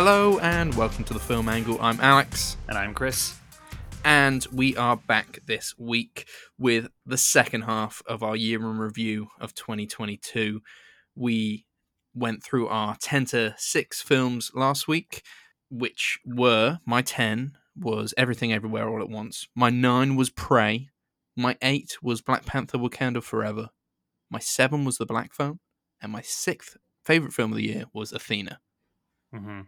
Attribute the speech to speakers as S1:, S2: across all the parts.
S1: Hello and welcome to the Film Angle. I'm Alex,
S2: And I'm Kris.
S1: and we are back this week with the second half of our year in review of 2022. We went through our 10 to 6 films last week, which were my 10 was Everything Everywhere All at Once, my 9 was Prey, my 8 was Black Panther Wakanda Forever, my 7 was The Black Phone, and my 6th favorite film of the year was Athena.
S2: Hmm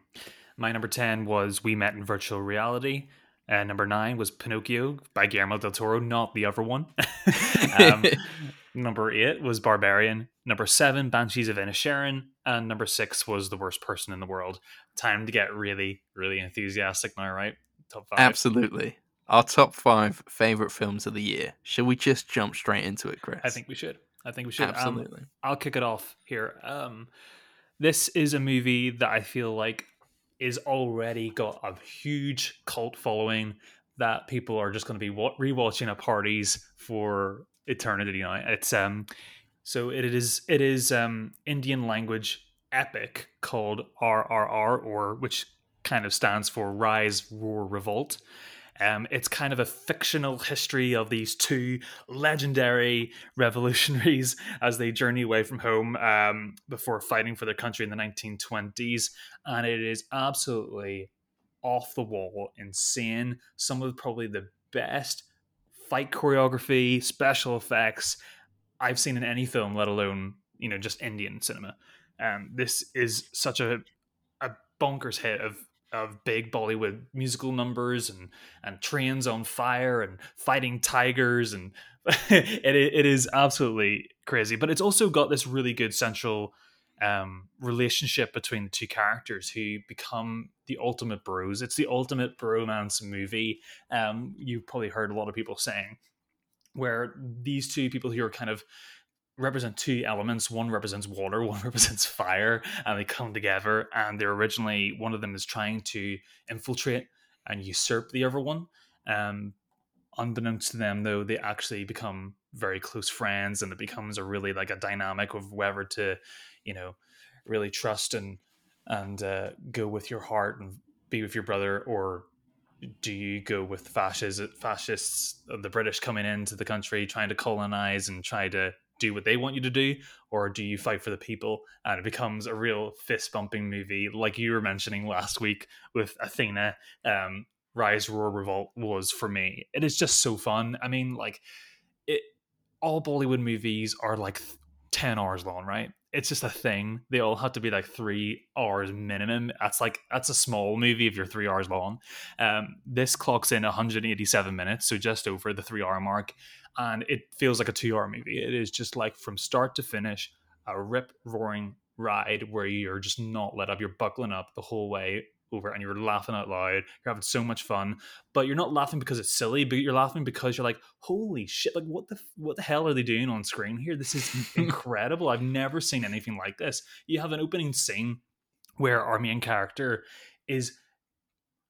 S2: My number 10 was We Met in Virtual Reality. And number 9 was Pinocchio by Guillermo del Toro, not the other one. um, number 8 was Barbarian. Number 7, Banshees of Inisherin. And number 6 was The Worst Person in the World. Time to get really, really enthusiastic now, right? Top 5.
S1: Absolutely. Our top five favorite films of the year. Shall we just jump straight into it, Kris?
S2: I think we should. I think we should. Um,
S1: Absolutely.
S2: I'll kick it off here. Um, this is a movie that I feel like is already got a huge cult following that people are just going to be wa- rewatching at parties for eternity now. It's um, so it is it is um Indian language epic called RRR or which kind of stands for Rise, Roar, Revolt. Um, it's kind of a fictional history of these two legendary revolutionaries as they journey away from home um, before fighting for their country in the 1920s. And it is absolutely off the wall, insane. Some of probably the best fight choreography, special effects I've seen in any film, let alone you know just Indian cinema. Um, this is such a a bonkers hit of of big Bollywood musical numbers and and trains on fire and fighting tigers and it it is absolutely crazy. But it's also got this really good central um, relationship between the two characters who become the ultimate bros. It's the ultimate bromance movie. Um, you've probably heard a lot of people saying where these two people who are kind of represent two elements. One represents water, one represents fire, and they come together. And they're originally one of them is trying to infiltrate and usurp the other one. Um, unbeknownst to them, though, they actually become very close friends, and it becomes a really like a dynamic of whether to, you know, really trust and and uh, go with your heart and be with your brother, or do you go with fascists, fascists, the British coming into the country trying to colonize and try to do what they want you to do, or do you fight for the people? And it becomes a real fist bumping movie, like you were mentioning last week with Athena. Um, Rise, Roar, Revolt was for me. It is just so fun. I mean, like it. All Bollywood movies are like ten hours long, right? It's just a thing. They all have to be like three hours minimum. That's like that's a small movie if you're three hours long. Um, this clocks in 187 minutes, so just over the three hour mark, and it feels like a two hour movie. It is just like from start to finish, a rip roaring ride where you're just not let up. You're buckling up the whole way over and you're laughing out loud. You're having so much fun, but you're not laughing because it's silly, but you're laughing because you're like, holy shit, like what the what the hell are they doing on screen here? This is incredible. I've never seen anything like this. You have an opening scene where our main character is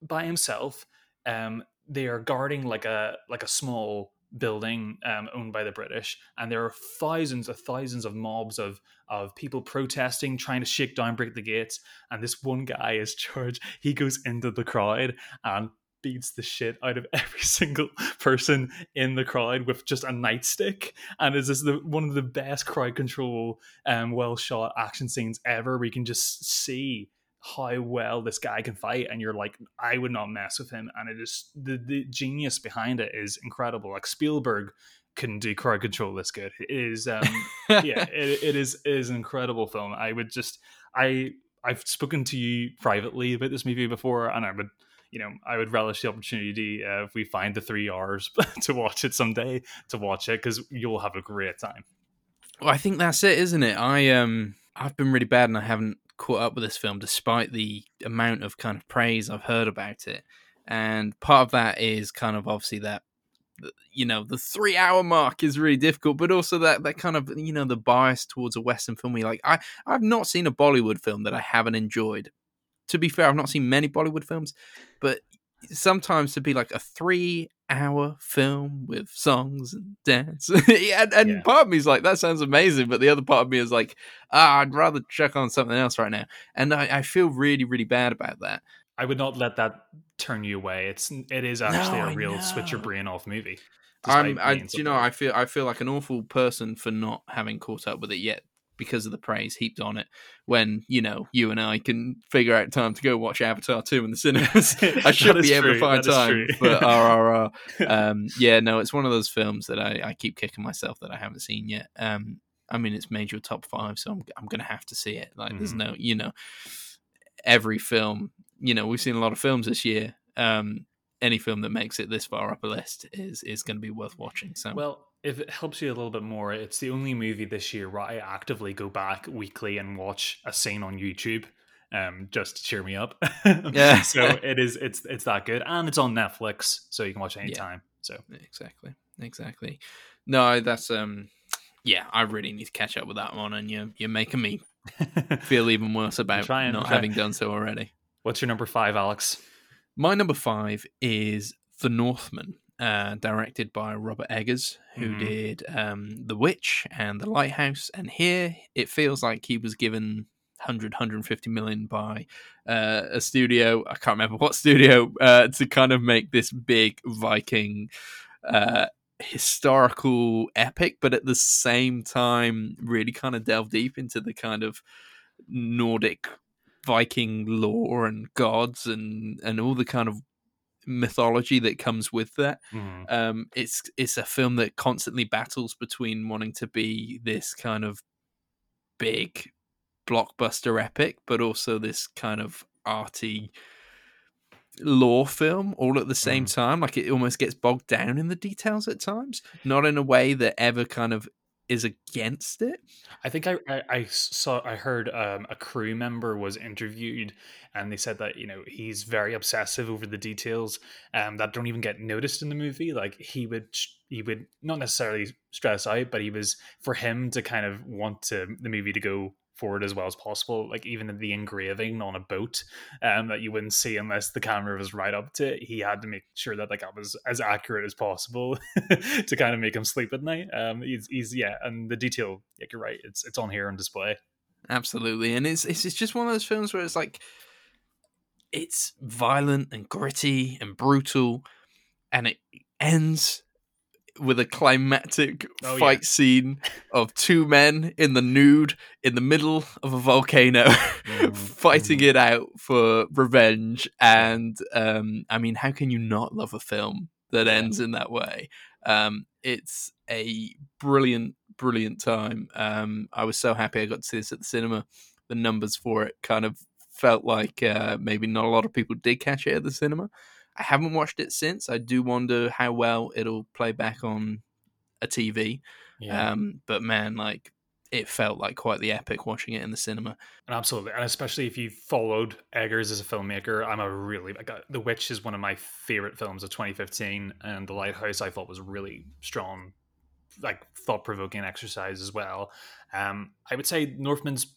S2: by himself. Um, they are guarding like a like a small building um, owned by the British, and there are thousands of thousands of mobs of of people protesting, trying to shake down, break the gates. And this one guy is charged. He goes into the crowd and beats the shit out of every single person in the crowd with just a nightstick. And it's just the, one of the best crowd control, um, well shot action scenes ever. We can just see how well this guy can fight and you're like i would not mess with him. And it is the, the genius behind it is incredible. Like spielberg couldn't do crowd control this good. It is um yeah it, it is it is an incredible film. I would just i i've spoken to you privately about this movie before and i would you know i would relish the opportunity uh, if we find the three hours to watch it someday to watch it because you'll have a great time.
S1: Well, I think that's it, isn't it? I um I've been really bad and I haven't caught up with this film despite the amount of kind of praise I've heard about it. And part of that is kind of obviously that you know the three hour mark is really difficult but also that that kind of you know the bias towards a western film we like i i've not seen a bollywood film that i haven't enjoyed to be fair i've not seen many bollywood films but sometimes to be like a three hour film with songs and dance. and, and
S2: Yeah.
S1: part of me is like, that sounds amazing. But the other part of me is like, ah, I'd rather check on something else right now. And I, I feel really, really bad about that.
S2: I would not let that turn you away. It's it is actually
S1: No,
S2: a real switch your brain off movie.
S1: I'm, I, you know, I feel, I feel like an awful person for not having caught up with it yet because of the praise heaped on it. When you know, you and I can figure out time to go watch Avatar two in the cinemas. I should be able to find
S2: that
S1: time for RRR. Um, yeah, no, it's one of those films that I, I keep kicking myself that I haven't seen yet. Um, I mean, it's made your top five, so I'm I'm gonna have to see it. Like, there's
S2: Mhm.
S1: no, you know, every film. You know, we've seen a lot of films this year. Um, any film that makes it this far up a list is is going to be worth watching. So,
S2: Well, if it helps you a little bit more, it's the only movie this year where I actively go back weekly and watch a scene on YouTube, um, just to cheer me up.
S1: Yeah.
S2: so it is. It's it's that good, and it's on Netflix, so you can watch it
S1: Yeah.
S2: anytime. So
S1: exactly, exactly. No, that's um, yeah, I really need to catch up with that one, and you're you're making me feel even worse about
S2: trying,
S1: not having done so already.
S2: what's your number five, Alex?
S1: My number five is The Northman, uh, directed by Robert Eggers, who
S2: Mhm.
S1: did um, The Witch and The Lighthouse. And here it feels like he was given 100, 150 million by uh, a studio, I can't remember what studio, uh, to kind of make this big Viking uh, historical epic, but at the same time, really kind of delve deep into the kind of Nordic Viking lore and gods and and all the kind of mythology that comes with that.
S2: Mhm.
S1: Um, it's it's a film that constantly battles between wanting to be this kind of big blockbuster epic, but also this kind of arty lore film all at the same time. Like it almost gets bogged down in the details at times, not in a way that ever kind of is against it.
S2: I think I, I, I saw I heard um, a crew member was interviewed and they said that you know he's very obsessive over the details um, that don't even get noticed in the movie. Like he would he would not necessarily stress out, but he was for him to kind of want to the movie to go forward as well as possible. Like even the engraving on a boat um, that you wouldn't see unless the camera was right up to it. He had to make sure that like that was as accurate as possible to kind of make him sleep at night. Um, he's, he's yeah, and the detail, like you're right, it's it's on here on display.
S1: Absolutely, and it's it's it's just one of those films where it's like it's violent and gritty and brutal, and it ends with a climactic
S2: Oh, yeah.
S1: fight scene of two men in the nude in the middle of a volcano
S2: Mhm,
S1: fighting it out for revenge. And um i mean how can you not love a film that
S2: Yeah.
S1: ends in that way? Um it's a brilliant brilliant time. Um i was so happy i got to see this at the cinema. The numbers for it kind of felt like uh, maybe not a lot of people did catch it at the cinema I haven't watched it since. I do wonder how well it'll play back on a TV.
S2: Yeah,
S1: Um, but man, like it felt like quite the epic watching it in the cinema.
S2: and absolutely, and especially if you followed Eggers as a filmmaker, I'm a really like uh, The Witch is one of my favorite films of 2015, and The Lighthouse I thought was really strong, like thought provoking exercise as well. Um, I would say Northman's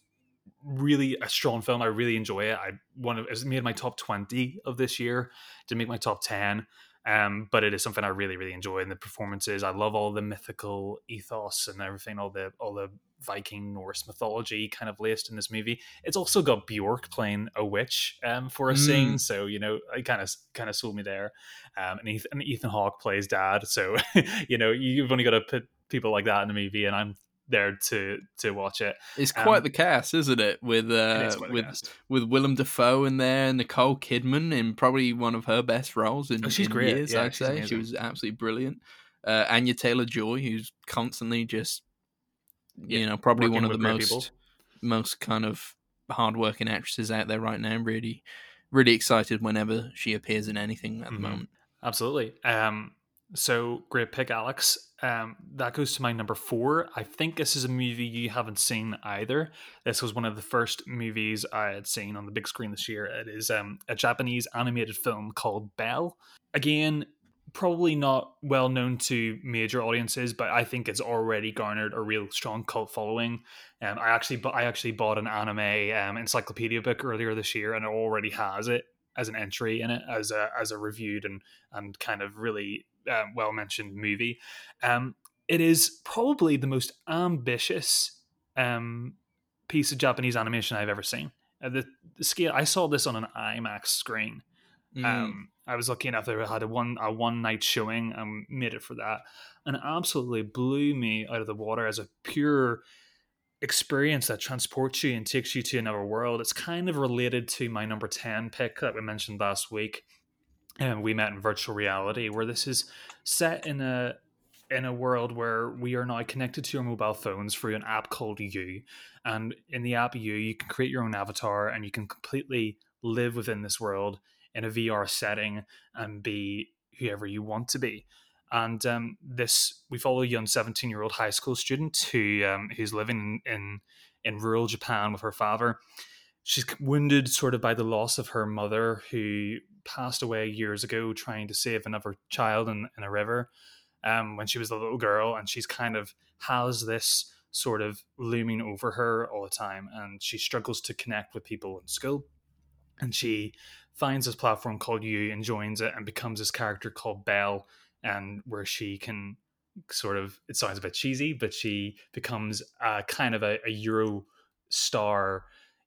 S2: really a strong film. I really enjoy it. I one of it's made my top twenty of this year to make my top ten. Um, but it is something I really, really enjoy. And the performances, I love all the mythical ethos and everything, all the all the Viking Norse mythology kind of laced in this movie. It's also got Bjork playing a witch um, for a scene, so you know, it kind of kind of sold me there. Um, and Ethan, and Ethan Hawke plays dad, so you know, you've only got to put people like that in the movie, and I'm there to to watch it.
S1: It's quite
S2: Um,
S1: the cast, isn't it? With uh,
S2: a
S1: with
S2: cast.
S1: with Willem Dafoe in there, Nicole Kidman in probably one of her best roles in,
S2: Oh, she's
S1: in
S2: great.
S1: years.
S2: Yeah,
S1: I'd say she was absolutely brilliant. Uh, Anya Taylor Joy, who's constantly just you
S2: Yeah,
S1: know probably one of the most
S2: people.
S1: most kind of hardworking actresses out there right now. Really, really excited whenever she appears in anything at
S2: Mhm.
S1: the moment.
S2: Absolutely. Um, so great pick, Alex. Um, that goes to my number four. I think this is a movie you haven't seen either. This was one of the first movies I had seen on the big screen this year. It is um, a Japanese animated film called Belle. Again, probably not well known to major audiences, but I think it's already garnered a real strong cult following. Um, I actually, bu- I actually bought an anime um, encyclopedia book earlier this year, and it already has it as an entry in it as a as a reviewed and and kind of really uh, well mentioned movie. Um, it is probably the most ambitious um, piece of Japanese animation I've ever seen. Uh, the, the, scale I saw this on an IMAX screen. Mm. Um, I was lucky enough that I had a one a one night showing and made it for that, and it absolutely blew me out of the water as a pure experience that transports you and takes you to another world. It's kind of related to my number ten pick that we mentioned last week, and we met in virtual reality, where this is set in a in a world where we are now connected to our mobile phones through an app called U. And in the app U, you can create your own avatar and you can completely live within this world in a VR setting and be whoever you want to be. And um, this, we follow a young 17 year old high school student who um, who's living in, in, in rural Japan with her father. She's wounded sort of by the loss of her mother, who passed away years ago trying to save another child in, in a river um, when she was a little girl, and she's kind of has this sort of looming over her all the time, and she struggles to connect with people in school, and she finds this platform called U and joins it and becomes this character called Belle, and where she can sort of it sounds a bit cheesy, but she becomes a kind of a, a Euro star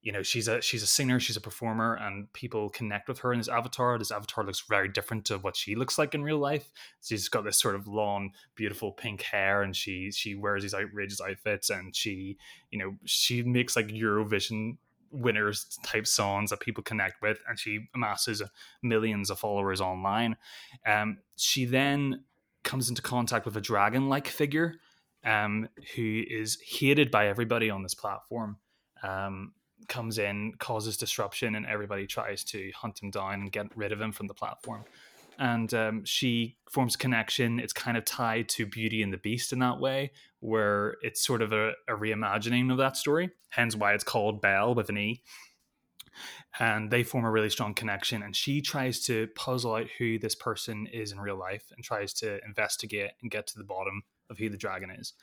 S2: you know she's a she's a singer she's a performer and people connect with her in this avatar. This avatar looks very different to what she looks like in real life. She's got this sort of long beautiful pink hair and she she wears these outrageous outfits and she you know she makes like eurovision winners type songs that people connect with and she amasses millions of followers online. Um she then comes into contact with a dragon like figure um who is hated by everybody on this platform. Um, comes in, causes disruption, and everybody tries to hunt him down and get rid of him from the platform. And um, she forms a connection. It's kind of tied to Beauty and the Beast in that way, where it's sort of a, a reimagining of that story. Hence why it's called Belle with an E. And they form a really strong connection. And she tries to puzzle out who this person is in real life and tries to investigate and get to the bottom of who the dragon is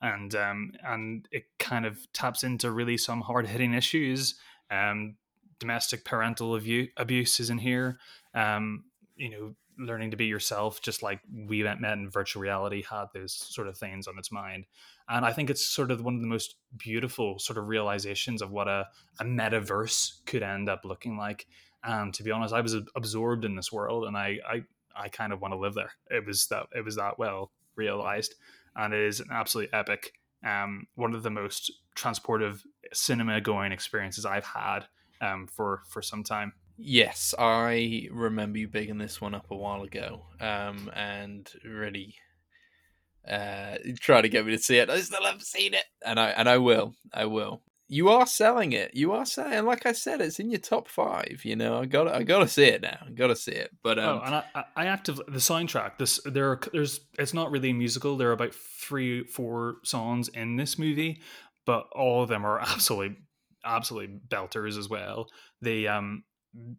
S2: and um, and it kind of taps into really some hard hitting issues. Um, domestic parental abuse, abuse is in here. Um, you know, learning to be yourself, just like we met in virtual reality, had those sort of things on its mind. And I think it's sort of one of the most beautiful sort of realizations of what a, a metaverse could end up looking like. And to be honest, I was absorbed in this world, and I I, I kind of want to live there. It was that it was that well realized and it is an absolutely epic. Um, one of the most transportive cinema going experiences I've had um, for for some time.
S1: Yes, I remember you bigging this one up a while ago, um, and really uh, try to get me to see it. I still haven't seen it, and I and I will, I will you are selling it. You are selling, like I said, it's in your top five. You know, I got, I got to see it now. I got to see it. But
S2: um, oh, and I, I actively the soundtrack. This there, are, there's, it's not really a musical. There are about three, four songs in this movie, but all of them are absolutely, absolutely belters as well. They, um,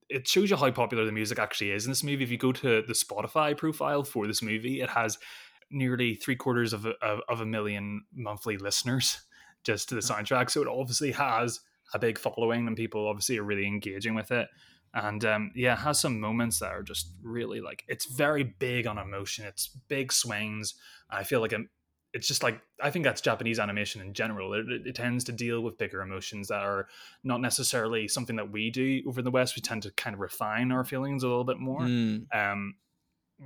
S2: it shows you how popular the music actually is in this movie. If you go to the Spotify profile for this movie, it has nearly three quarters of a, of, of a million monthly listeners just to the soundtrack. So it obviously has a big following, and people obviously are really engaging with it. And um, yeah, it has some moments that are just really like it's very big on emotion. It's big swings. I feel like it's just like I think that's Japanese animation in general. It, it, it, tends to deal with bigger emotions that are not necessarily something that we do over in the West. We tend to kind of refine our feelings a little bit more, mm. um,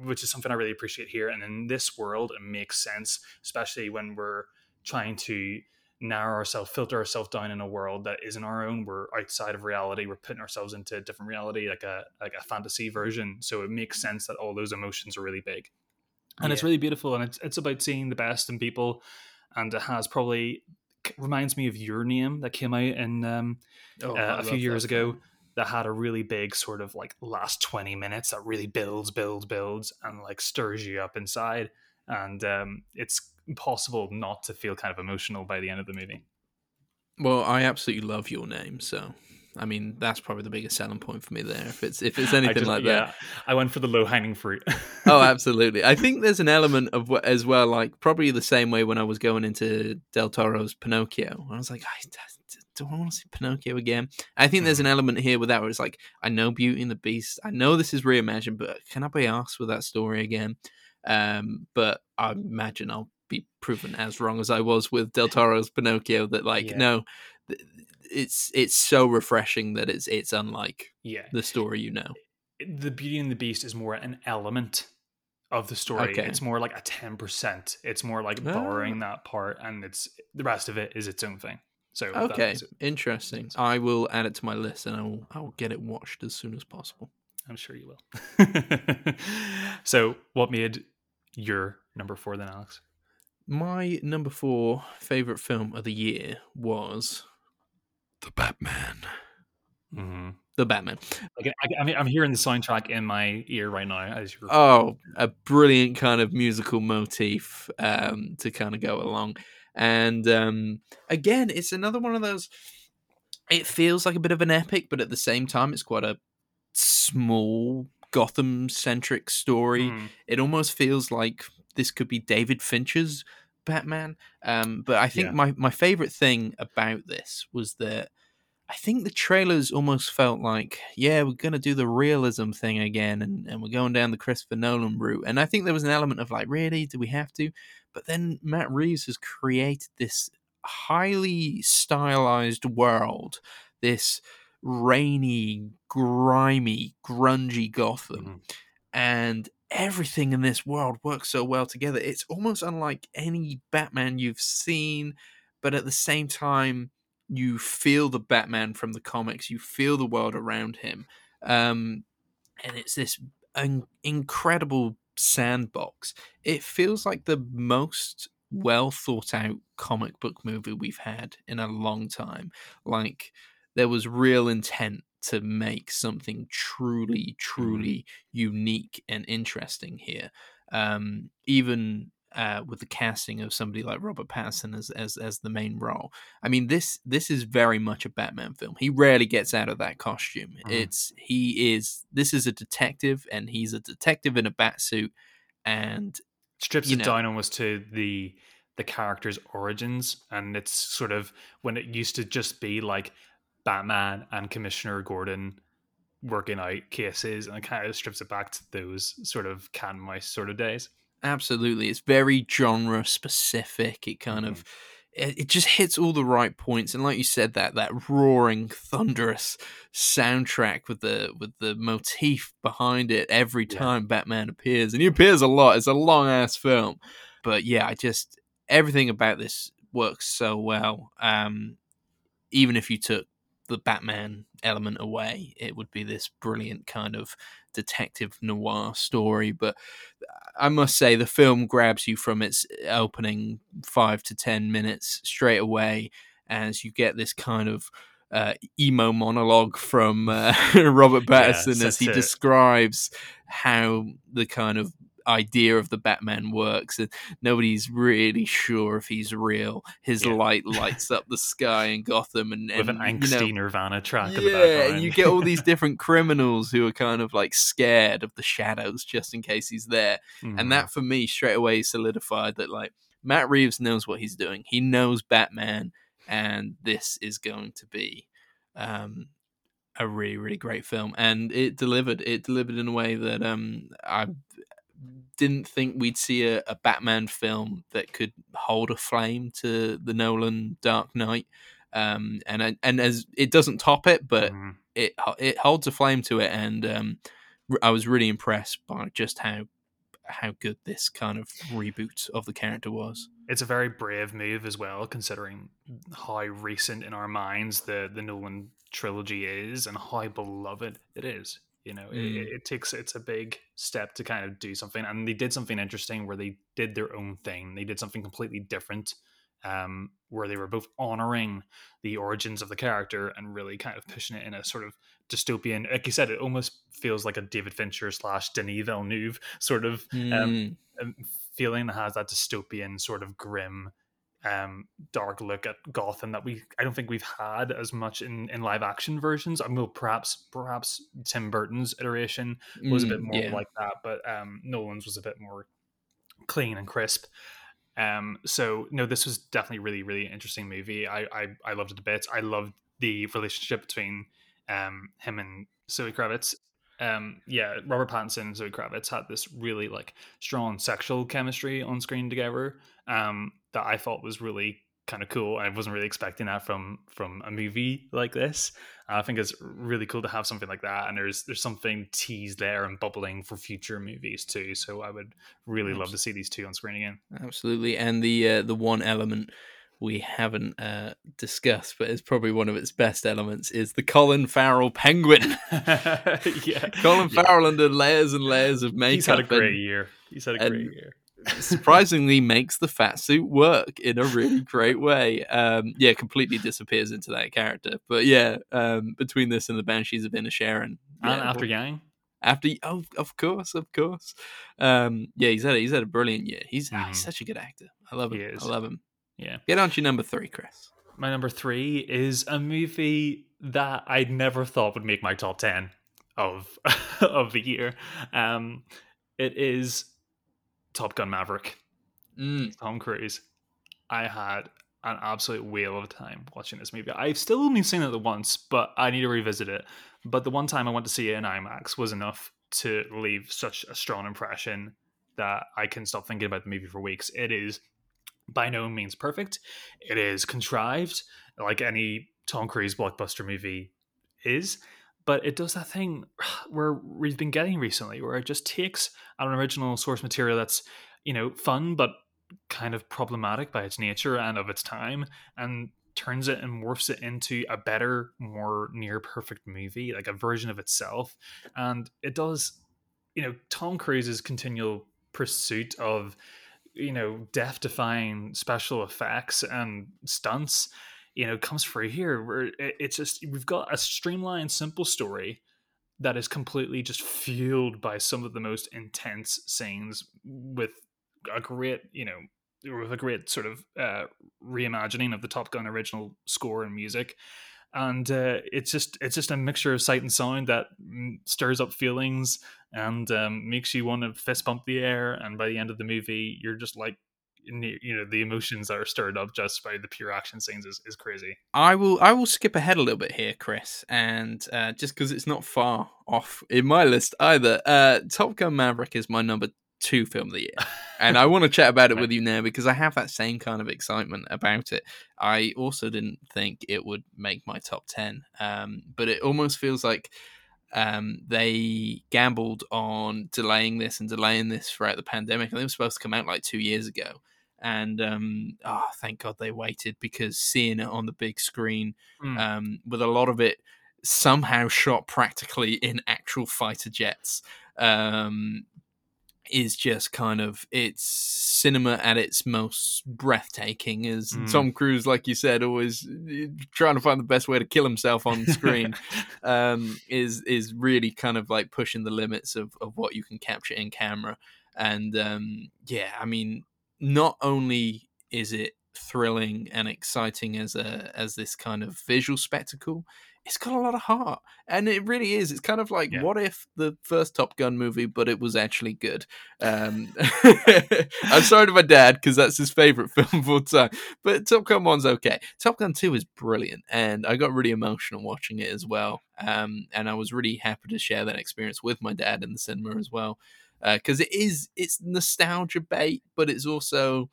S2: which is something I really appreciate here. And in this world, it makes sense, especially when we're trying to narrow ourselves, filter ourselves down in a world that isn't our own. We're outside of reality. We're putting ourselves into a different reality, like a like a fantasy version. So it makes sense that all those emotions are really big, and yeah. it's really beautiful. And it's it's about seeing the best in people, and it has probably reminds me of your name that came out in um, oh, uh, a few years ago. That had a really big sort of like last twenty minutes that really builds, builds, builds, and like stirs you up inside. And um, it's impossible not to feel kind of emotional by the end of the movie.
S1: Well, I absolutely love your name, so I mean that's probably the biggest selling point for me there. If it's if it's anything just, like yeah, that,
S2: I went for the low hanging fruit.
S1: oh, absolutely. I think there's an element of what as well, like probably the same way when I was going into Del Toro's Pinocchio. I was like, I, do I want to see Pinocchio again? I think there's an mm-hmm. element here with that where it's like, I know Beauty and the Beast, I know this is reimagined, but can I be asked with that story again? Um, but I imagine I'll be proven as wrong as I was with Del Toro's Pinocchio. That like
S2: Yeah.
S1: no, it's it's so refreshing that it's it's unlike
S2: Yeah,
S1: the story you know.
S2: the Beauty and the Beast is more an element of the story.
S1: Okay.
S2: It's more like a ten percent. It's more like
S1: Ah.
S2: borrowing that part, and it's the rest of it is its own thing. So
S1: Okay, interesting. I will add it to my list and I will I will get it watched as soon as possible.
S2: I'm sure you will. so, what made your number four then, Alex?
S1: My number four favorite film of the year was The Batman.
S2: Mm-hmm.
S1: The Batman.
S2: Like, I, I mean, I'm hearing the soundtrack in my ear right now as you're.
S1: Oh, a brilliant kind of musical motif um, to kind of go along. And um, again, it's another one of those. It feels like a bit of an epic, but at the same time, it's quite a small Gotham centric story.
S2: Mhm.
S1: It almost feels like this could be David Fincher's Batman. Um, but I think
S2: Yeah.
S1: my, my favorite thing about this was that I think the trailers almost felt like, yeah, we're going to do the realism thing again and, and we're going down the Christopher Nolan route. And I think there was an element of like, really? Do we have to? But then Matt Reeves has created this highly stylized world, this rainy, grimy, grungy Gotham
S2: Mhm.
S1: and everything in this world works so well together. It's almost unlike any Batman you've seen, but at the same time, you feel the Batman from the comics. You feel the world around him, um, and it's this un- incredible sandbox. It feels like the most well thought out comic book movie we've had in a long time. Like there was real intent to make something truly, truly unique and interesting here. Um, even uh, with the casting of somebody like Robert Pattinson as, as as the main role. I mean, this this is very much a Batman film. He rarely gets out of that costume.
S2: Mhm.
S1: It's he is this is a detective, and he's a detective in a bat suit, and
S2: strips it
S1: know.
S2: down almost to the the character's origins and it's sort of when it used to just be like batman and commissioner gordon working out cases and it kind of strips it back to those sort of cat and mouse sort of days
S1: Absolutely, it's very genre specific. It kind of it, just hits all the right points, and like you said, that that roaring, thunderous soundtrack with the with the motif behind it every
S2: Yeah.
S1: time Batman appears, and he appears a lot. It's a long ass film, but yeah, I just everything about this works so well. Um, even if you took the Batman element away, it would be this brilliant kind of detective noir story. But I must say, the film grabs you from its opening five to ten minutes straight away as you get this kind of uh, emo monologue from uh, Robert
S2: Yeah,
S1: Pattinson as he
S2: a-
S1: describes how the kind of idea of the Batman works and nobody's really sure if he's real. His
S2: Yeah.
S1: light lights up the sky in Gotham and,
S2: with an
S1: and, you know,
S2: nirvana track in the
S1: yeah,
S2: background
S1: and you get all these different criminals who are kind of like scared of the shadows just in case he's there.
S2: Mhm.
S1: And that for me straight away solidified that like Matt Reeves knows what he's doing. He knows Batman, and this is going to be um, a really, really great film. And it delivered. It delivered in a way that um, I didn't think we'd see a, a Batman film that could hold a flame to the Nolan Dark Knight. Um, and and as it doesn't top it, but
S2: Mhm.
S1: it it holds a flame to it, and um, I was really impressed by just how how good this kind of reboot of the character was.
S2: it's a very brave move as well, considering how recent in our minds the the Nolan trilogy is and how beloved it is. You know,
S1: Mm.
S2: it, it takes it's a big step to kind of do something, and they did something interesting where they did their own thing. They did something completely different, um, where they were both honoring the origins of the character and really kind of pushing it in a sort of dystopian. Like you said, it almost feels like a David Fincher slash Denis Villeneuve sort of um,
S1: Mm,
S2: um, feeling that has that dystopian sort of grim um dark look at gotham that we i don't think we've had as much in in live action versions. I mean perhaps perhaps tim burton's iteration was a bit
S1: mm,
S2: more
S1: yeah.
S2: like that but um nolan's was a bit more clean and crisp. Um so no this was definitely really really interesting movie. I i, I loved it a bit i loved the relationship between um him and zoe kravitz. Um, yeah, Robert Pattinson and Zoe Kravitz had this really like strong sexual chemistry on screen together. Um, that I thought was really kind of cool. I wasn't really expecting that from from a movie like this. I think it's really cool to have something like that, and there's there's something teased there and bubbling for future movies too. So I would really Absolutely. love to see these two on screen again.
S1: Absolutely, and the uh, the one element we haven't uh, discussed, but it's probably one of its best elements, is the Colin Farrell penguin.
S2: yeah,
S1: Colin yeah. Farrell under layers and layers of makeup.
S2: He's had a great and, year. He's had a great year.
S1: Surprisingly, makes the fat suit work in a really great way. Um, yeah, completely disappears into that character. But yeah, um, between this and the Banshees of Inisherin,
S2: yeah, and after Yang.
S1: After oh, of course, of course. Um, yeah, he's had a, he's had a brilliant year. He's, mm. he's such a good actor. I love him. I love him.
S2: Yeah.
S1: Get on to number three, Kris.
S2: My number three is a movie that I never thought would make my top ten of of the year. Um, it is Top Gun Maverick.
S1: Mm.
S2: Tom Cruise. I had an absolute whale of a time watching this movie. I've still only seen it once, but I need to revisit it. But the one time I went to see it in IMAX was enough to leave such a strong impression that I can stop thinking about the movie for weeks. It is by no means perfect. It is contrived, like any Tom Cruise blockbuster movie is, but it does that thing where we've been getting recently, where it just takes an original source material that's, you know, fun but kind of problematic by its nature and of its time, and turns it and morphs it into a better, more near perfect movie, like a version of itself. And it does, you know, Tom Cruise's continual pursuit of you know death defying special effects and stunts you know comes through here where it's just we've got a streamlined simple story that is completely just fueled by some of the most intense scenes with a great you know with a great sort of uh, reimagining of the Top Gun original score and music and uh, it's just it's just a mixture of sight and sound that mm, stirs up feelings and um, makes you want to fist bump the air. And by the end of the movie, you're just like, you know, the emotions that are stirred up just by the pure action scenes is, is crazy.
S1: I will I will skip ahead a little bit here, Kris, and uh, just because it's not far off in my list either. Uh, Top Gun Maverick is my number two film of the year. and I want to chat about it with you now because I have that same kind of excitement about it. I also didn't think it would make my top 10, um, but it almost feels like um, they gambled on delaying this and delaying this throughout the pandemic. And they were supposed to come out like two years ago. And um, oh, thank God they waited because seeing it on the big screen, mm. um, with a lot of it somehow shot practically in actual fighter jets, um, is just kind of it's cinema at its most breathtaking as mm. Tom Cruise like you said always eh, trying to find the best way to kill himself on screen um, is is really kind of like pushing the limits of, of what you can capture in camera and um, yeah I mean not only is it thrilling and exciting as a as this kind of visual spectacle it's got a lot of heart. And it really is. It's kind of like yeah. what if the first top gun movie but it was actually good? Um, i'm sorry to my dad because that's his favorite film of all time. But top gun 1's okay. Top gun 2 is brilliant and i got really emotional watching it as well. Um, and i was really happy to share that experience with my dad in the cinema as well because uh, it is it's nostalgia bait but it's also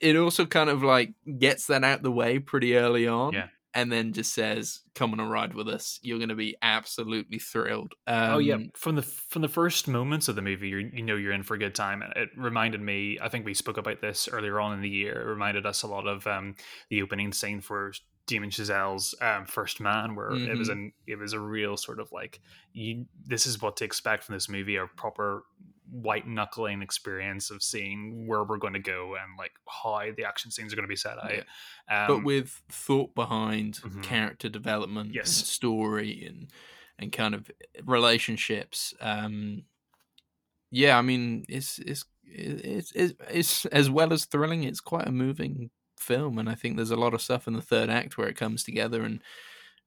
S1: it also kind of like gets that out the way pretty early on
S2: yeah
S1: and then just says, "Come on a ride with us." You're going to be absolutely thrilled. Um,
S2: oh yeah, um, from the from the first moments of the movie, you you know you're in for a good time. And it reminded me. I think we spoke about this earlier on in the year. It reminded us a lot of um, the opening scene for Damien Chazelle's um, First Man, where mm-hmm. it was mm-hmm. an it was a real sort of like you. This is what to expect from this movie: a proper white knuckling experience of seeing where we're going to go and like how the action scenes are going to be set out.
S1: Yeah. Um, but with thought behind mm-hmm. character development,
S2: yes.
S1: and story, and and kind of relationships. Um, yeah, I mean, it's it's it's it's, it's as well as thrilling. It's quite a moving film, and I think there's a lot of stuff in the third act where it comes together and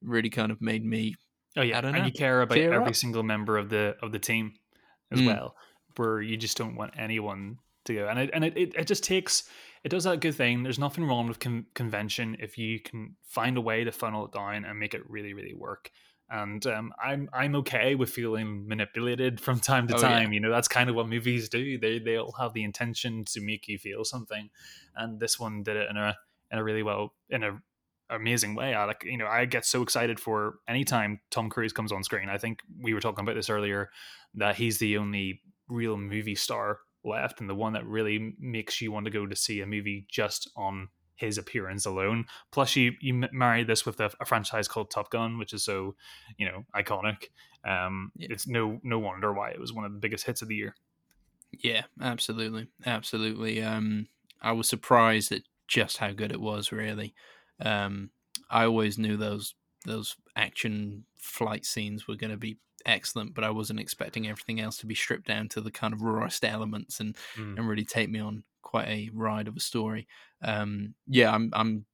S1: really kind of made me.
S2: Oh yeah, and know, you care about every up. single member of the of the team as mm. well where you just don't want anyone to go. And it and it, it, it just takes it does that good thing. There's nothing wrong with con- convention if you can find a way to funnel it down and make it really really work. And um, I'm I'm okay with feeling manipulated from time to
S1: Oh,
S2: time.
S1: yeah.
S2: You know, that's kind of what movies do. They they all have the intention to make you feel something, and this one did it in a in a really well in a amazing way. I like you know I get so excited for anytime Tom Cruise comes on screen. I think we were talking about this earlier that he's the only real movie star left, and the one that really makes you want to go to see a movie just on his appearance alone. Plus, you you marry this with a, a franchise called Top Gun, which is so you know iconic. Um,
S1: Yeah.
S2: It's no no wonder why it was one of the biggest hits of the year.
S1: Yeah, absolutely, absolutely. Um, I was surprised at just how good it was. Really, um, I always knew those those action flight scenes were going to be excellent, but I wasn't expecting everything else to be stripped down to the kind of rawest elements and
S2: Mm.
S1: and really take me on quite a ride of a story. Um, yeah, I'm, I'm,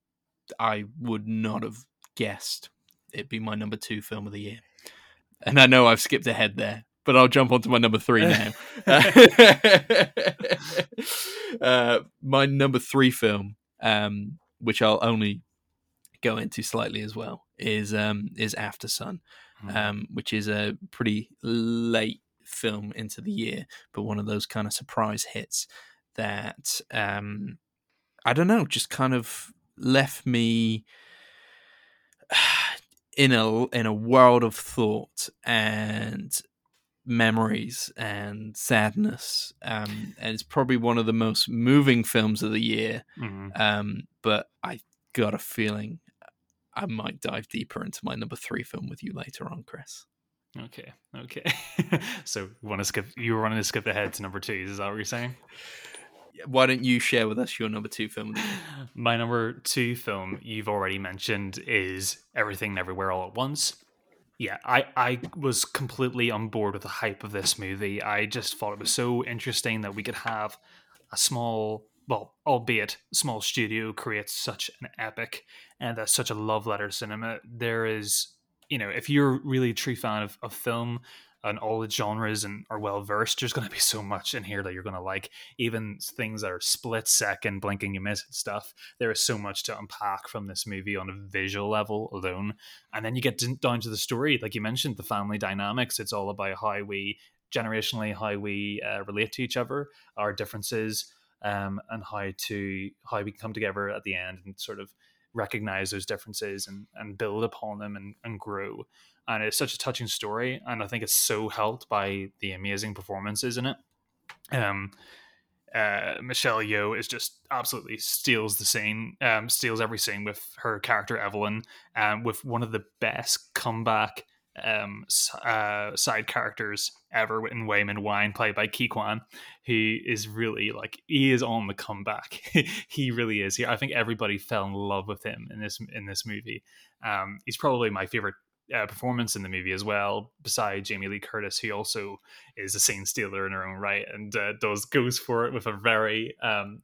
S1: I would not have guessed it'd be my number two film of the year, and I know I've skipped ahead there, but I'll jump onto my number three now. uh, my number three film, um, which I'll only go into slightly as well, is um, is Aftersun
S2: Mm.
S1: um, which is a pretty late film into the year, but one of those kind of surprise hits that um, I don't know, just kind of left me in a in a world of thought and memories and sadness. Um, and it's probably one of the most moving films of the year.
S2: Mhm.
S1: Um, but I got a feeling I might dive deeper into my number three film with you later on, Kris.
S2: Okay, okay. so you want to skip? You were wanting to skip ahead to number two? Is that what you're saying?
S1: Why don't you share with us your number two film? Of the year?
S2: My number two film you've already mentioned is Everything Everywhere All at Once. Yeah, I, I was completely on board with the hype of this movie. I just thought it was so interesting that we could have a small, well, albeit small studio creates such an epic and that's such a love letter cinema. There is, you know, if you're really a true fan of, of film and all the genres and are well versed, there's going to be so much in here that you're going to like. Even things that are split second, blinking, you miss it stuff. There is so much to unpack from this movie on a visual level alone. And then you get down to the story, like you mentioned, the family dynamics. It's all about how we generationally how we uh, relate to each other, our differences, um, and how to how we come together at the end and sort of recognize those differences and, and build upon them and, and grow. And it's such a touching story, and I think it's so helped by the amazing performances in it. Um, uh, Michelle Yeoh is just absolutely steals the scene, um, steals every scene with her character Evelyn, um, with one of the best comeback um, uh, side characters ever in Waymond Wang, played by Ki Kwan. He is really like he is on the comeback. he really is. He, I think everybody fell in love with him in this in this movie. Um, he's probably my favorite uh, performance in the movie as well, beside Jamie Lee Curtis, who also is a scene stealer in her own right and uh, does goes for it with a very um,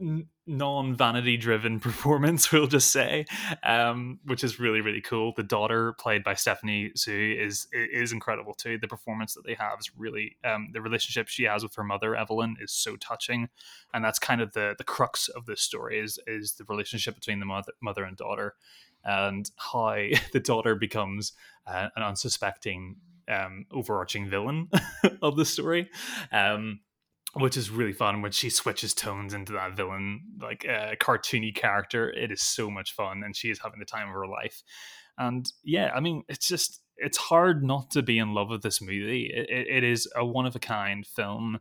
S2: n- non-vanity driven performance we'll just say um, which is really really cool. The daughter played by stephanie Hsu is is incredible too. The performance that they have is really um, the relationship she has with her mother evelyn is so touching. And that's kind of the the crux of this story is is the relationship between the mother, mother and daughter. And how the daughter becomes uh, an unsuspecting um, overarching villain of the story. Um, which is really fun when she switches tones into that villain like uh, cartoony character. It is so much fun and she is having the time of her life. And yeah i mean it's just it's hard not to be in love with this movie. It, it, is a one of a kind film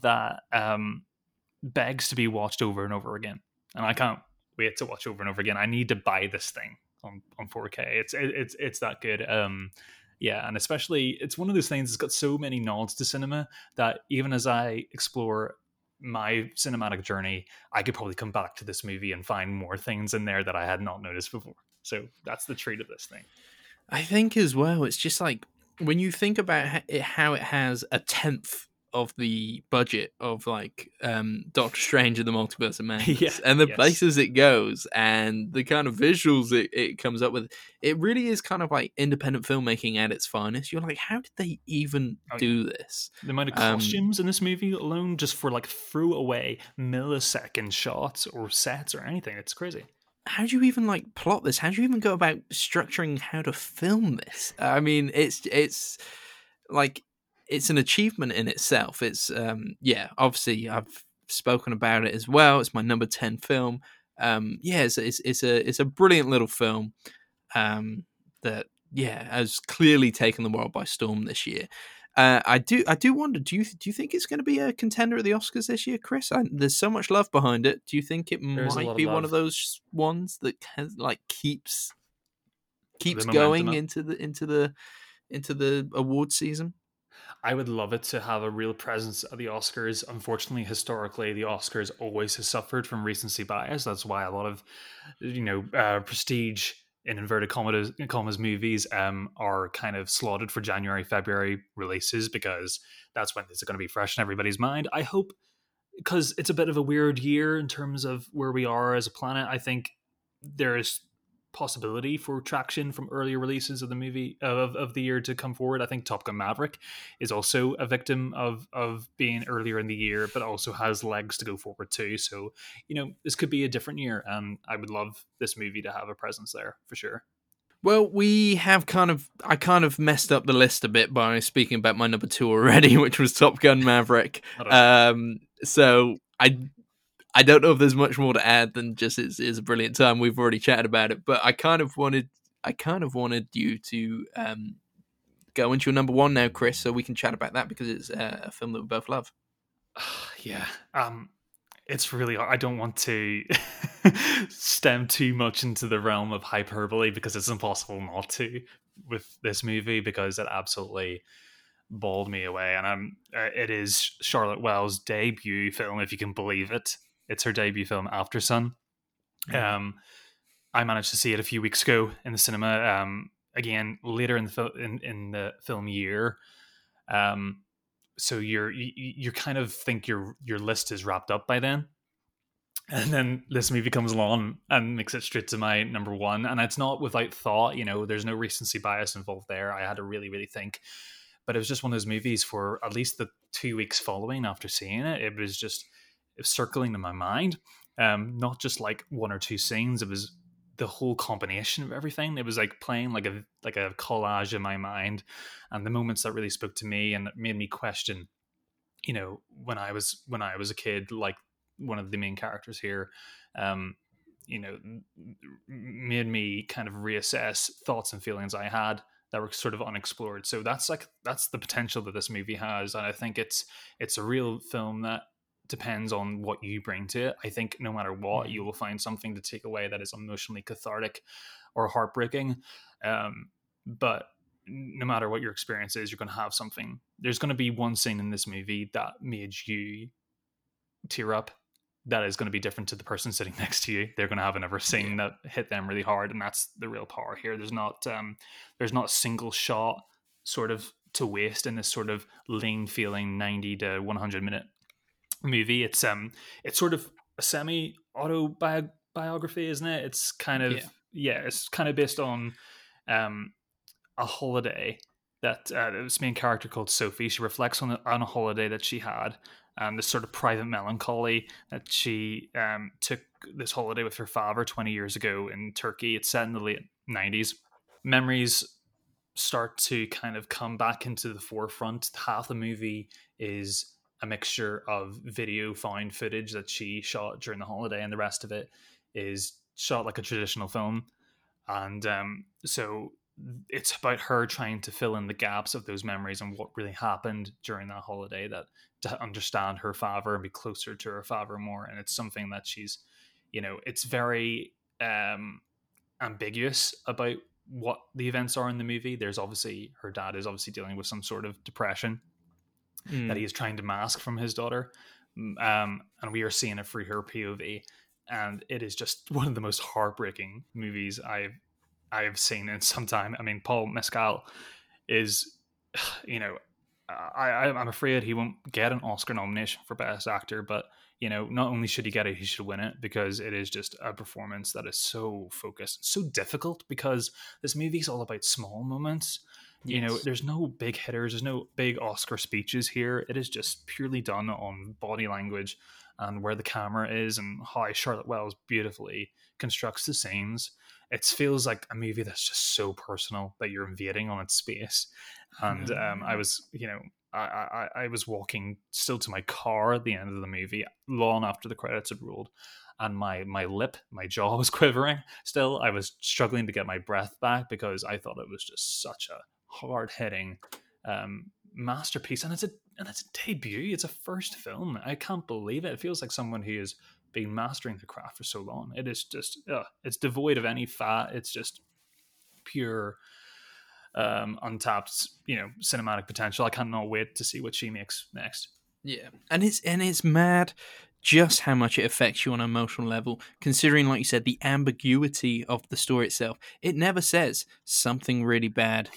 S2: that um begs to be watched over and over again. And i can't wait to watch over and over again. I need to buy this thing on, on 4k it's it, it's it's that good. Um yeah and especially it's one of those things that's got so many nods to cinema that even as I explore my cinematic journey, I could probably come back to this movie and find more things in there that I had not noticed before. So that's the treat of this thing.
S1: I think as well, it's just like when you think about how it has a tenth of the budget of like um Doctor Strange and the Multiverse of Madness,
S2: Yeah,
S1: and the
S2: yes.
S1: places it goes, and the kind of visuals it, it comes up with. It really is kind of like independent filmmaking at its finest. You're like, how did they even
S2: Oh,
S1: do this?
S2: The amount of
S1: Um,
S2: costumes in this movie alone, just for like throwaway millisecond shots or sets or anything, it's crazy.
S1: how do you even like plot this? How do you even go about structuring how to film this? I mean, it's it's like it's an achievement in itself. It's um yeah, obviously I've spoken about it as well. It's my number 10 film. Um yeah, it's it's, it's a it's a brilliant little film um that yeah, has clearly taken the world by storm this year. Uh, I do. I do wonder. Do you do you think it's going to be a contender at the Oscars this year, Kris? I, there's so much love behind it. Do you think it
S2: There's a
S1: might be
S2: of
S1: one of those ones that has, like keeps keeps going into the into the into the award season?
S2: I would love it to have a real presence at the Oscars. Unfortunately, historically, the Oscars always has suffered from recency bias. That's why a lot of, you know, uh, prestige in inverted commas, commas movies um, are kind of slotted for January, February releases because that's when it's going to be fresh in everybody's mind. I hope because it's a bit of a weird year in terms of where we are as a planet. I think there is possibility for traction from earlier releases of the movie of, of the year to come forward. I think Top Gun Maverick is also a victim of of being earlier in the year, but also has legs to go forward too. So you know this could be a different year, and I would love this movie to have a presence there for sure.
S1: Well, we have kind of I kind of messed up the list a bit by speaking about my number two already, which was Top Gun Maverick.
S2: I don't know.
S1: Um, so I I don't know if there's much more to add than just it's, it's a brilliant time. We've already chatted about it, but I kind of wanted I kind of wanted you to um, go into your number one now, Kris, so we can chat about that because it's uh, a film that we both love.
S2: yeah um it's really i don't want to stem too much into the realm of hyperbole because it's impossible not to with this movie because it absolutely bowled me away and i'm uh, it is charlotte wells debut film if you can believe it it's her debut film Aftersun. Um i managed to see it a few weeks ago in the cinema um again later in the fil- in, in the film year. Um so you're you, you kind of think your your list is wrapped up by then. And then this movie comes along and makes it straight to my number one. And it's not without thought you know there's no recency bias involved there. I had to really really think. But it was just one of those movies for at least the two weeks following after seeing it it was just circling in my mind um not just like one or two scenes it was the whole combination of everything. It was like playing like a like a collage in my mind and the moments that really spoke to me and made me question you know when i was when i was a kid like one of the main characters here um you know made me kind of reassess thoughts and feelings i had that were sort of unexplored. So that's like that's the potential that this movie has and i think it's it's a real film that depends on what you bring to it i think no matter what you will find something to take away that is emotionally cathartic or heartbreaking um but no matter what your experience is, you're going to have something. There's going to be one scene in this movie that made you tear up. That is going to be different to the person sitting next to you. They're going to have another scene that hit them really hard, and that's the real power here. There's not um, there's not a single shot sort of to waste in this sort of lean feeling 90 to 100 minute movie. It's um it's sort of a semi autobiography, isn't it? It's kind of
S1: Yeah.
S2: yeah, it's kind of based on um a holiday that uh, this main character called Sophie. She reflects on a, on a holiday that she had, and this sort of private melancholy that she um, took this holiday with her father 20 years ago in Turkey. It's set in the late 90s. Memories start to kind of come back into the forefront. Half the movie is a mixture of video found footage that she shot during the holiday, and the rest of it is shot like a traditional film. And um, so it's about her trying to fill in the gaps of those memories and what really happened during that holiday that to understand her father and be closer to her father more. And it's something that she's you know it's very um ambiguous about what the events are in the movie. There's obviously her dad is obviously dealing with some sort of depression
S1: Mm.
S2: that he is trying to mask from his daughter um and we are seeing it through her pov and it is just one of the most heartbreaking movies i've I've seen in some time. I mean, Paul Mescal is, you know, I, I I'm afraid he won't get an Oscar nomination for Best Actor, but you know, not only should he get it, he should win it because it is just a performance that is so focused, so difficult because this movie is all about small moments. You know, there's no big hitters, there's no big Oscar speeches here. It is just purely done on body language and where the camera is and how Charlotte Wells beautifully constructs the scenes. It feels like a movie that's just so personal that you're invading on its space. And um, I was, you know, I, I, I was walking still to my car at the end of the movie, long after the credits had rolled, and my my lip, my jaw was quivering. Still, I was struggling to get my breath back because I thought it was just such a hard hitting um, masterpiece, and it's a and it's a debut. It's a first film. I can't believe it. It feels like someone who has been mastering the craft for so long. It is just, it's devoid of any fat. It's just pure, um, untapped, you know, cinematic potential. I cannot wait to see what she makes next.
S1: Yeah, and it's and it's mad just how much it affects you on an emotional level, considering, like you said, the ambiguity of the story itself. It never says something really bad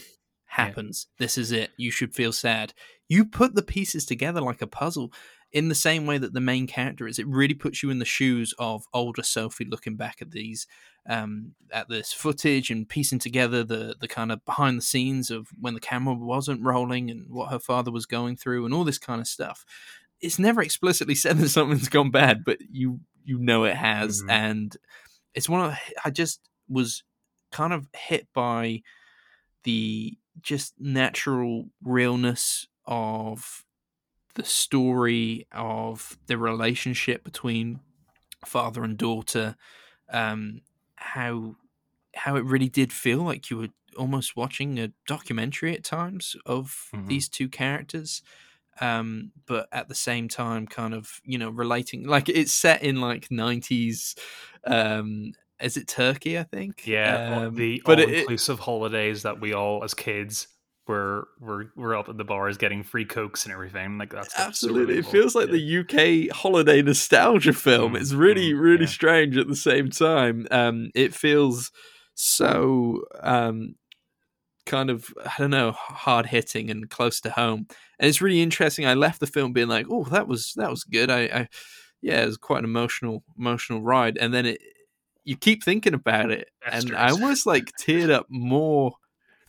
S1: happens. Yeah. This is it. You should feel sad. You put the pieces together like a puzzle in the same way that the main character is. It really puts you in the shoes of older Sophie looking back at these um, at this footage and piecing together the the kind of behind the scenes of when the camera wasn't rolling and what her father was going through and all this kind of stuff. It's never explicitly said that something's gone bad, but you you know it has, mm-hmm. and it's one of I just was kind of hit by the just natural realness of the story of the relationship between father and daughter um how how it really did feel like you were almost watching a documentary at times of mm-hmm. these two characters um but at the same time kind of you know relating like it's set in like 90s um is it Turkey? I think.
S2: Yeah, um, the but all-inclusive it, holidays that we all as kids were were were up at the bars getting free cokes and everything. Like that's
S1: absolutely. it feels like yeah. the UK holiday nostalgia film. Mm, it's really mm, really yeah. strange at the same time. Um, it feels so um kind of I don't know hard hitting and close to home, and it's really interesting. I left the film being like, oh, that was that was good. I, I yeah, it was quite an emotional emotional ride, and then it you keep thinking about it, and. I almost like teared up more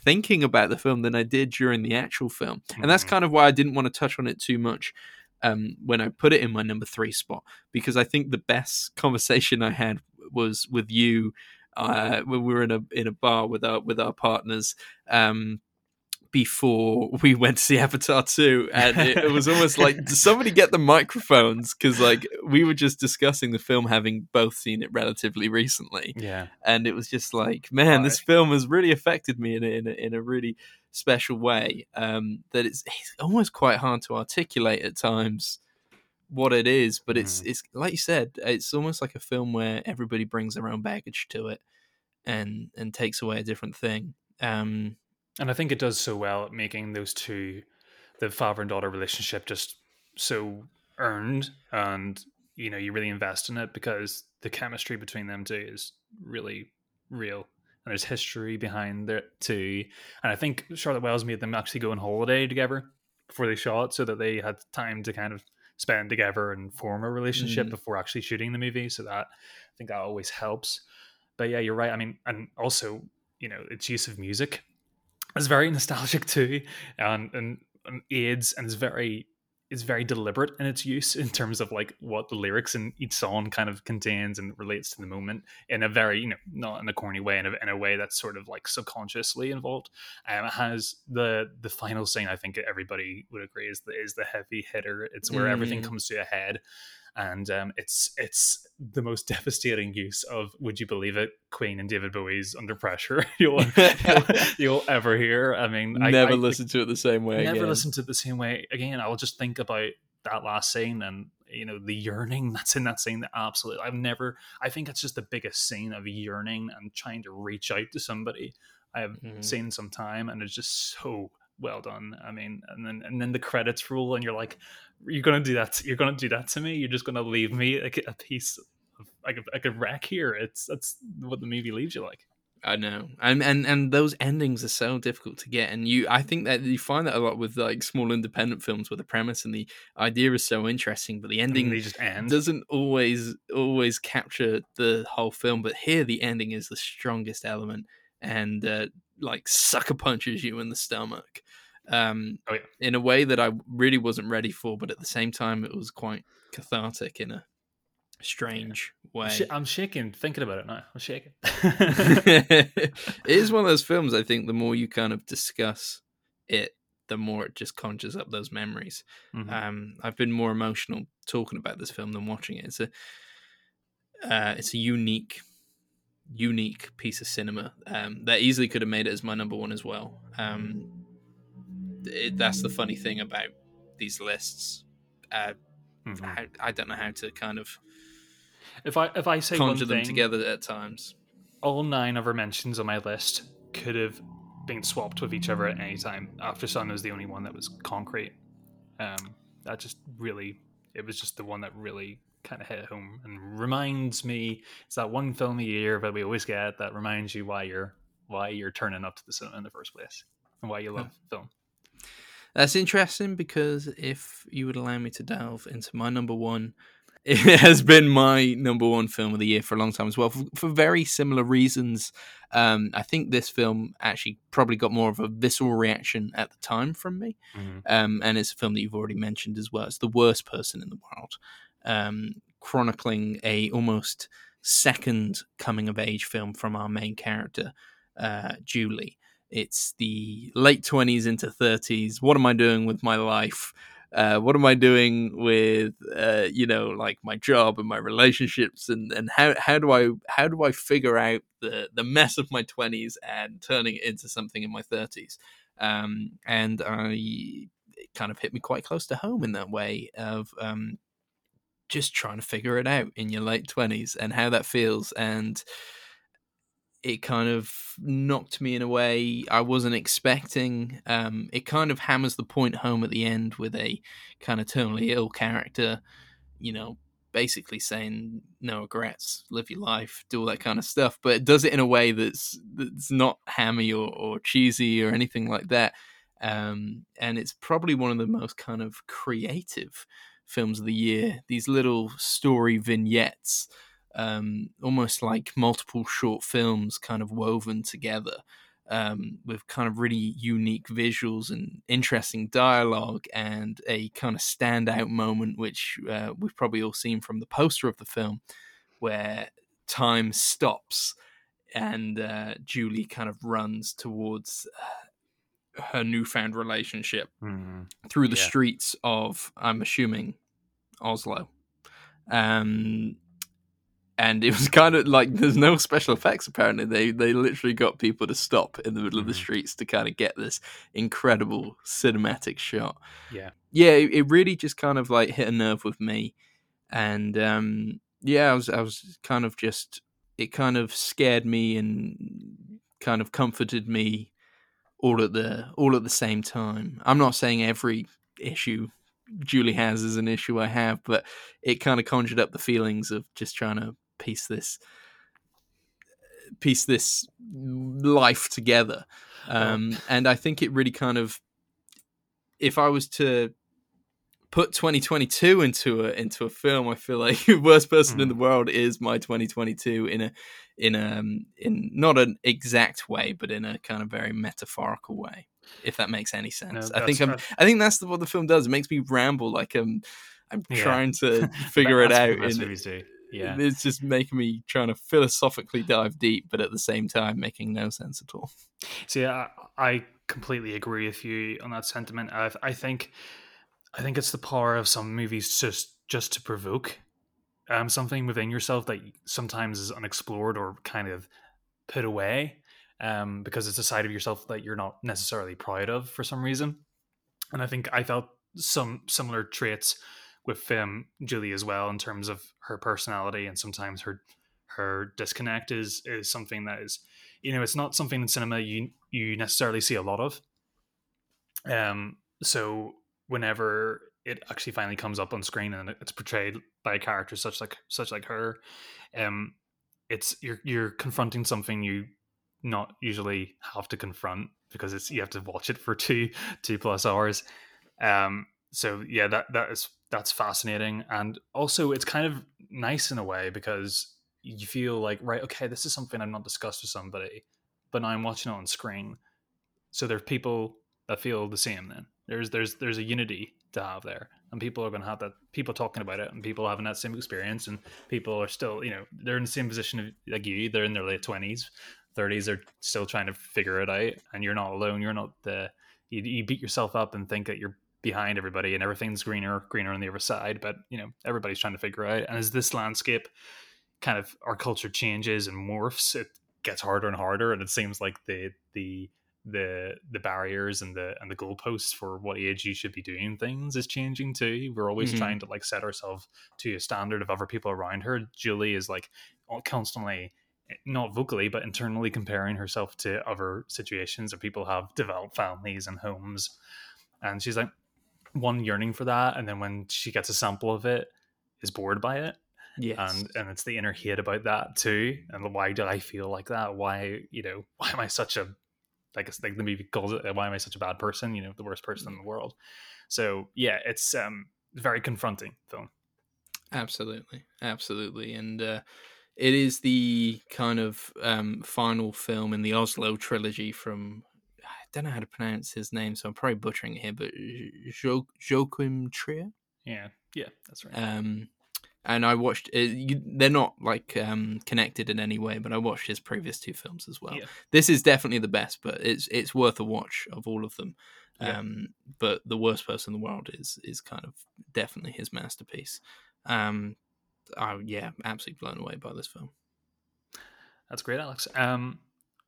S1: thinking about the film than I did during the actual film, and that's mm-hmm. kind of why I didn't want to touch on it too much. Um, when I put it in my number three spot, because I think the best conversation I had was with you uh, when we were in a in a bar with our with our partners. Um, before we went to see Avatar 2 and it, it was almost like somebody get the microphones because like we were just discussing the film having both seen it relatively recently
S2: yeah
S1: and it was just like man right. this film has really affected me in a, in a, in a really special way um, that it's, it's almost quite hard to articulate at times what it is but it's mm. it's like you said it's almost like a film where everybody brings their own baggage to it and and takes away a different thing um
S2: and I think it does so well at making those two, the father and daughter relationship, just so earned, and you know you really invest in it because the chemistry between them two is really real, and there's history behind it too. And I think Charlotte Wells made them actually go on holiday together before they shot, so that they had time to kind of spend together and form a relationship mm. before actually shooting the movie. So that I think that always helps. But yeah, you're right. I mean, and also you know its use of music it's very nostalgic too, and and, and aids and it's very it's very deliberate in its use in terms of like what the lyrics in each song kind of contains and relates to the moment in a very you know not in a corny way in a, in a way that's sort of like subconsciously involved. Um, it has the the final scene i think everybody would agree is the is the heavy hitter. It's where mm. everything comes to a head and um, it's it's the most devastating use of would you believe it Queen and David Bowie's Under Pressure you'll you'll, you'll, ever hear. I mean,
S1: never
S2: I,
S1: listen to it the same way.
S2: Never
S1: again.
S2: listen to it the same way again. I'll just think about that last scene and you know the yearning that's in that scene. That absolutely, I've never. I think it's just the biggest scene of yearning and trying to reach out to somebody I've mm-hmm. seen some time, and it's just so well done. I mean, and then and then the credits roll, and you're like, you're gonna do that. You're gonna do that to me. You're just gonna leave me like a piece of like a, like a wreck here. It's that's what the movie leaves you like.
S1: I know, and and and those endings are so difficult to get, and you, I think that you find that a lot with like small independent films where the premise and the idea is so interesting, but the ending
S2: they just end.
S1: doesn't always always capture the whole film. But here, the ending is the strongest element, and uh, like sucker punches you in the stomach um,
S2: oh, yeah.
S1: in a way that I really wasn't ready for, but at the same time, it was quite cathartic in a strange way.
S2: I'm shaking thinking about it now. I'm shaking.
S1: it is one of those films. I think the more you kind of discuss it, the more it just conjures up those memories.
S2: Mhm.
S1: Um, I've been more emotional talking about this film than watching it. It's a uh, it's a unique, unique piece of cinema um, that easily could have made it as my number one as well. Um, it, that's the funny thing about these lists. Uh,
S2: Mhm.
S1: how, I don't know how to kind of
S2: If I if I say one
S1: conjure them
S2: thing,
S1: together at times.
S2: all nine of our mentions on my list could have been swapped with each other at any time. Aftersun was the only one that was concrete. Um, that just really, it was just the one that really kind of hit home and reminds me. It's that one film a year that we always get that reminds you why you're why you're turning up to the cinema in the first place and why you love film.
S1: That's interesting because if you would allow me to delve into my number one, it has been my number one film of the year for a long time as well, for, for very similar reasons. Um, I think this film actually probably got more of a visceral reaction at the time from me, um, and it's a film that you've already mentioned as well. It's the worst person in the world, um, chronicling a almost second coming of age film from our main character, uh, Julie. It's the late twenties into thirties. What am I doing with my life? Uh, what am I doing with uh, you know like my job and my relationships and, and how, how do I how do I figure out the the mess of my twenties and turning it into something in my thirties? Um, and I it kind of hit me quite close to home in that way of um, just trying to figure it out in your late twenties and how that feels and it kind of knocked me in a way I wasn't expecting. Um, it kind of hammers the point home at the end with a kind of terminally ill character, you know, basically saying no regrets, live your life, do all that kind of stuff. But it does it in a way that's that's not hammy or, or cheesy or anything like that. Um, and it's probably one of the most kind of creative films of the year. These little story vignettes um, almost like multiple short films kind of woven together um, with kind of really unique visuals and interesting dialogue and a kind of standout moment, which uh, we've probably all seen from the poster of the film, where time stops and uh, Julie kind of runs towards uh, her newfound relationship
S2: Mhm.
S1: through the
S2: Yeah.
S1: streets of, I'm assuming, Oslo. Um, and it was kind of like there's no special effects. Apparently, they they literally got people to stop in the middle of the
S2: Mhm.
S1: streets to kind of get this incredible cinematic shot.
S2: Yeah.
S1: Yeah, it, it really just kind of like hit a nerve with me, and um, yeah, I was I was kind of just it kind of scared me and kind of comforted me all at the all at the same time. I'm not saying every issue Julie has is an issue I have, but it kind of conjured up the feelings of just trying to piece this piece this life together. Um, and I think it really kind of if I was to put 2022 into a into a film, I feel like worst person in the world is my 2022 in a in a um, in not an exact way, but in a kind of very metaphorical way. If that makes any sense, I think I'm. I think that's the, what the film does. It makes me ramble like I'm. I'm
S2: Yeah.
S1: trying to figure it out.
S2: what most
S1: and
S2: movies do. Yeah.
S1: It's just making me trying to philosophically dive deep, but at the same time making no sense at all.
S2: So yeah, I I completely agree with you on that sentiment. I, I think, I think it's the power of some movies just just to provoke um something within yourself that sometimes is unexplored or kind of put away, um because it's a side of yourself that you're not necessarily proud of for some reason. And I think I felt some similar traits with um, Julie as well in terms of her personality and sometimes her her disconnect is is something that is you know it's not something in cinema you you necessarily see a lot of. Um so whenever it actually finally comes up on screen and it's portrayed by a character such like such like her um it's you're you're confronting something you not usually have to confront because it's you have to watch it for two two plus hours. Um so yeah that that is that's fascinating. And also it's kind of nice in a way because you feel like right okay this is something i've not discussed with somebody but now i'm watching it on screen. So there's people that feel the same then. There's there's there's a unity to have there. And people are going to have that people talking about it and people having that same experience and people are still you know they're in the same position of, like you they're in their late 20s 30s they're still trying to figure it out and you're not alone you're not the you, you beat yourself up and think that you're behind everybody and everything's greener greener on the other side but you know everybody's trying to figure out and as this landscape kind of our culture changes and morphs it gets harder and harder and it seems like the the the the barriers and the and the goalposts for what age you should be doing things is changing too. We're always
S1: Mhm.
S2: trying to like set ourselves to a standard of other people around her. Julie is like constantly eh, not vocally but internally comparing herself to other situations where people have developed families and homes and she's like one yearning for that and then when she gets a sample of it is bored by it
S1: Yes.
S2: and and it's the inner hate about that too and why did i feel like that why you know why am i such a like like the movie calls it why am i such a bad person you know the worst person in the world so yeah it's um very confronting film
S1: Absolutely, absolutely, and uh, it is the kind of um, final film in the Oslo trilogy from. Don't know how to pronounce his name, so I'm probably butchering it here, but jo- Joachim Trier.
S2: yeah yeah that's right
S1: Um, and I watched. Uh, you, they're not like um, connected in any way, but I watched his previous two films as well.
S2: Yeah.
S1: This is definitely the best, but it's it's worth a watch of all of them.
S2: Yeah.
S1: Um, but the worst person in the world is is kind of definitely his masterpiece. Um, I, yeah, absolutely blown away by this film.
S2: that's great alex um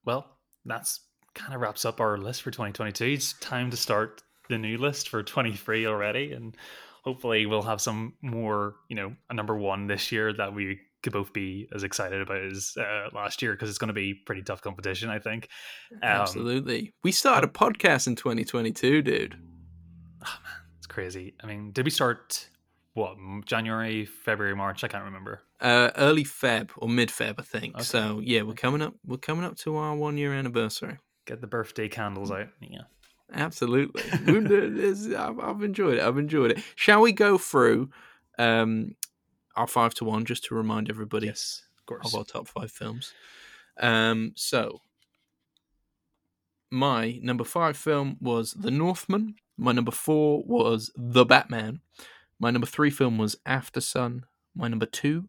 S2: well that's kind of wraps up our list for 2022 it's time to start the new list for 23 already and hopefully we'll have some more you know a number one this year that we could both be as excited about as uh, last year because it's going to be pretty tough competition i think Um,
S1: Absolutely, we started a podcast in 2022, dude.
S2: oh man it's crazy i mean did we start what january february march i can't remember
S1: Uh, early Feb or mid Feb, I think.
S2: Okay.
S1: So yeah, we're coming up. We're coming up to our one year anniversary.
S2: Get the birthday candles out yeah
S1: Absolutely. I've, I've enjoyed it. I've enjoyed it. Shall we go through um, our five to one just to remind everybody
S2: yes of course
S1: of our top five films? Um, so, my number five film was The Northman. My number four was The Batman. My number three film was Aftersun. My number two,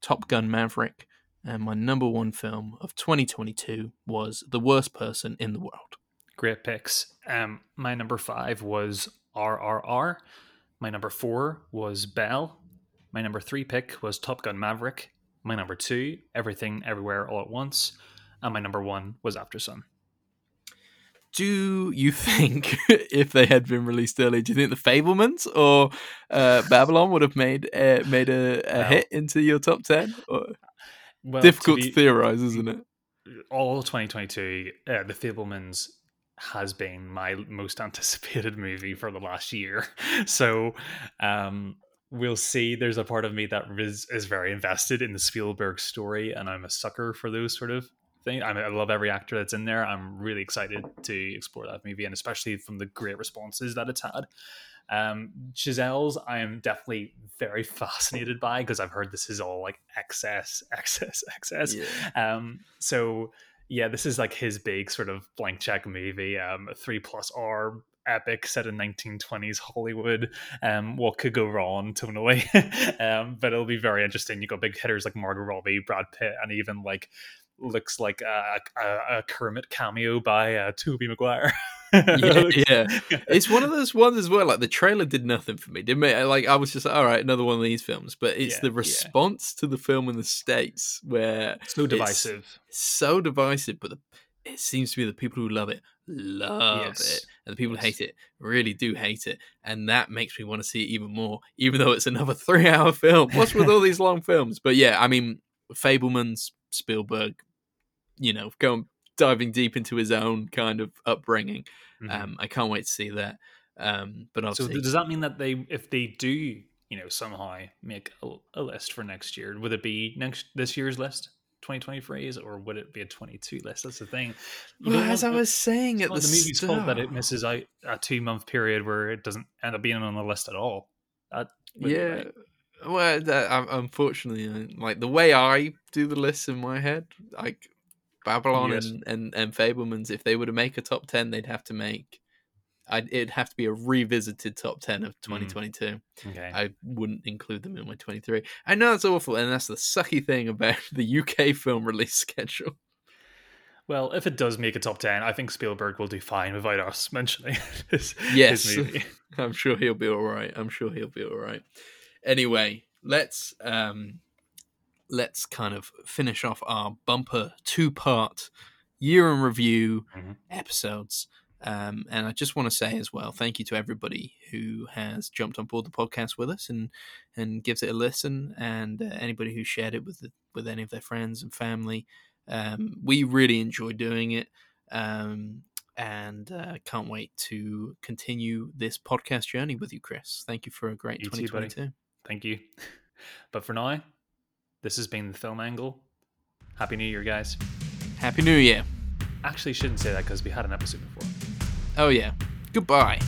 S1: Top Gun Maverick. And my number one film of 2022 was The Worst Person in the World.
S2: Great picks. Um, my number five was RRR. My number four was Belle. My number three pick was Top Gun Maverick. My number two, Everything Everywhere All at Once. And my number one was Aftersun.
S1: Do you think if they had been released early, do you think the Fabelmans or uh, Babylon would have made uh, made a, a
S2: Well-
S1: hit into your top ten? Or,
S2: Well,
S1: difficult
S2: to
S1: to, theorize, isn't it?
S2: all 2022, uh, The Fabelmans has been my most anticipated movie for the last year. So um, we'll see. There's a part of me that is, is very invested in the Spielberg story, and I'm a sucker for those sort of things. I, mean, I love every actor that's in there. I'm really excited to explore that movie, and especially from the great responses that it's had. Um, Chazelle's, I am definitely very fascinated by because I've heard this is all like excess, excess, excess. Um, so yeah, this is like his big sort of blank check movie, um, a three plus R epic set in 1920s Hollywood. Um, what could go wrong tonally? um, but it'll be very interesting. You got big hitters like Margot Robbie, Brad Pitt, and even like looks like a, a, a Kermit cameo by uh, Tobey Maguire.
S1: yeah, yeah. It's one of those ones as well. Like the trailer did nothing for me. Did me like I was just like, all right, another one of these films. But it's
S2: Yeah,
S1: the
S2: yeah.
S1: response to the film in the states where
S2: so divisive.
S1: so divisive. But the, it seems to be the people who love it love
S2: Yes.
S1: it, and the people
S2: Yes.
S1: who hate it really do hate it, and that makes me want to see it even more. Even though it's another three-hour film. What's with all these long films? But yeah, I mean, Fabelman's Spielberg, you know, going diving deep into his own kind of upbringing.
S2: Mhm.
S1: Um, I can't wait to see that. Um, but
S2: so
S1: obviously,
S2: does that mean that they, if they do, you know, somehow make a, a list for next year, would it be next this year's list, 2023s, or would it be a 22 list? That's the thing. You
S1: well,
S2: don't
S1: as I was saying
S2: it's
S1: at the,
S2: the movie's fault that it misses out a two month period where it doesn't end up being on the list at all. That
S1: yeah.
S2: right.
S1: Well, that, um, unfortunately, uh, like the way I do the lists in my head, like Babylon
S2: Yes.
S1: and, and and Fabelman's, if they were to make a top ten, they'd have to make I'd, it'd have to be a revisited top 10 of 2022.
S2: Okay.
S1: I wouldn't include them in my 23. I know that's awful, and that's the sucky thing about the UK film release schedule.
S2: Well, if it does make a top 10, I think Spielberg will do fine without us mentioning his,
S1: Yes.
S2: his movie.
S1: I'm sure he'll be all right. I'm sure he'll be all right. Anyway, let's um let's kind of finish off our bumper two-part year in review
S2: Mhm.
S1: episodes. Um, and I just want to say as well, thank you to everybody who has jumped on board the podcast with us and and gives it a listen, and uh, anybody who shared it with the, with any of their friends and family. Um, we really enjoy doing it, um, and uh, can't wait to continue this podcast journey with you, Kris. Thank you for a great
S2: You too,
S1: 2022.
S2: Thank you. But for now, this has been the Film Angle. Happy New Year, guys.
S1: Happy New Year!
S2: Actually, shouldn't say that because we had an episode before.
S1: Oh yeah, goodbye.